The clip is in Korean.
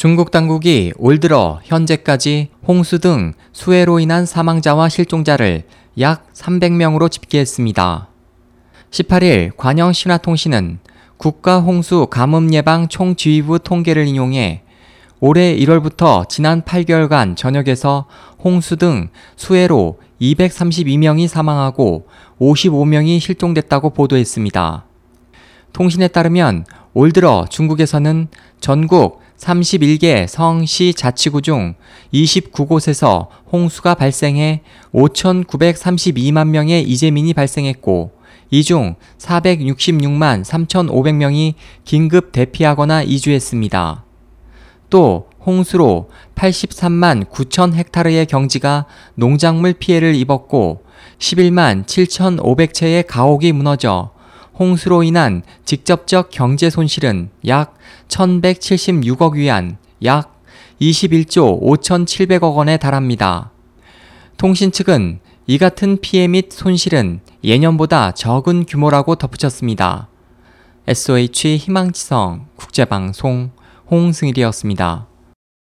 중국 당국이 올 들어 현재까지 홍수 등 수해로 인한 사망자와 실종자를 약 300명으로 집계했습니다. 18일 관영 신화통신은 국가 홍수 가뭄예방 총지휘부 통계를 인용해 올해 1월부터 지난 8개월간 전역에서 홍수 등 수해로 232명이 사망하고 55명이 실종됐다고 보도했습니다. 통신에 따르면 올 들어 중국에서는 전국 31개 성시 자치구 중 29곳에서 홍수가 발생해 5,932만 명의 이재민이 발생했고 이 중 466만 3,500명이 긴급 대피하거나 이주했습니다. 또 홍수로 83만 9천 헥타르의 경지가 농작물 피해를 입었고 11만 7,500채의 가옥이 무너져 홍수로 인한 직접적 경제 손실은 약 1,176억 위안, 약 21조 5,700억 원에 달합니다. 통신 측은 이 같은 피해 및 손실은 예년보다 적은 규모라고 덧붙였습니다. SOH 희망지성 국제방송 홍승일이었습니다.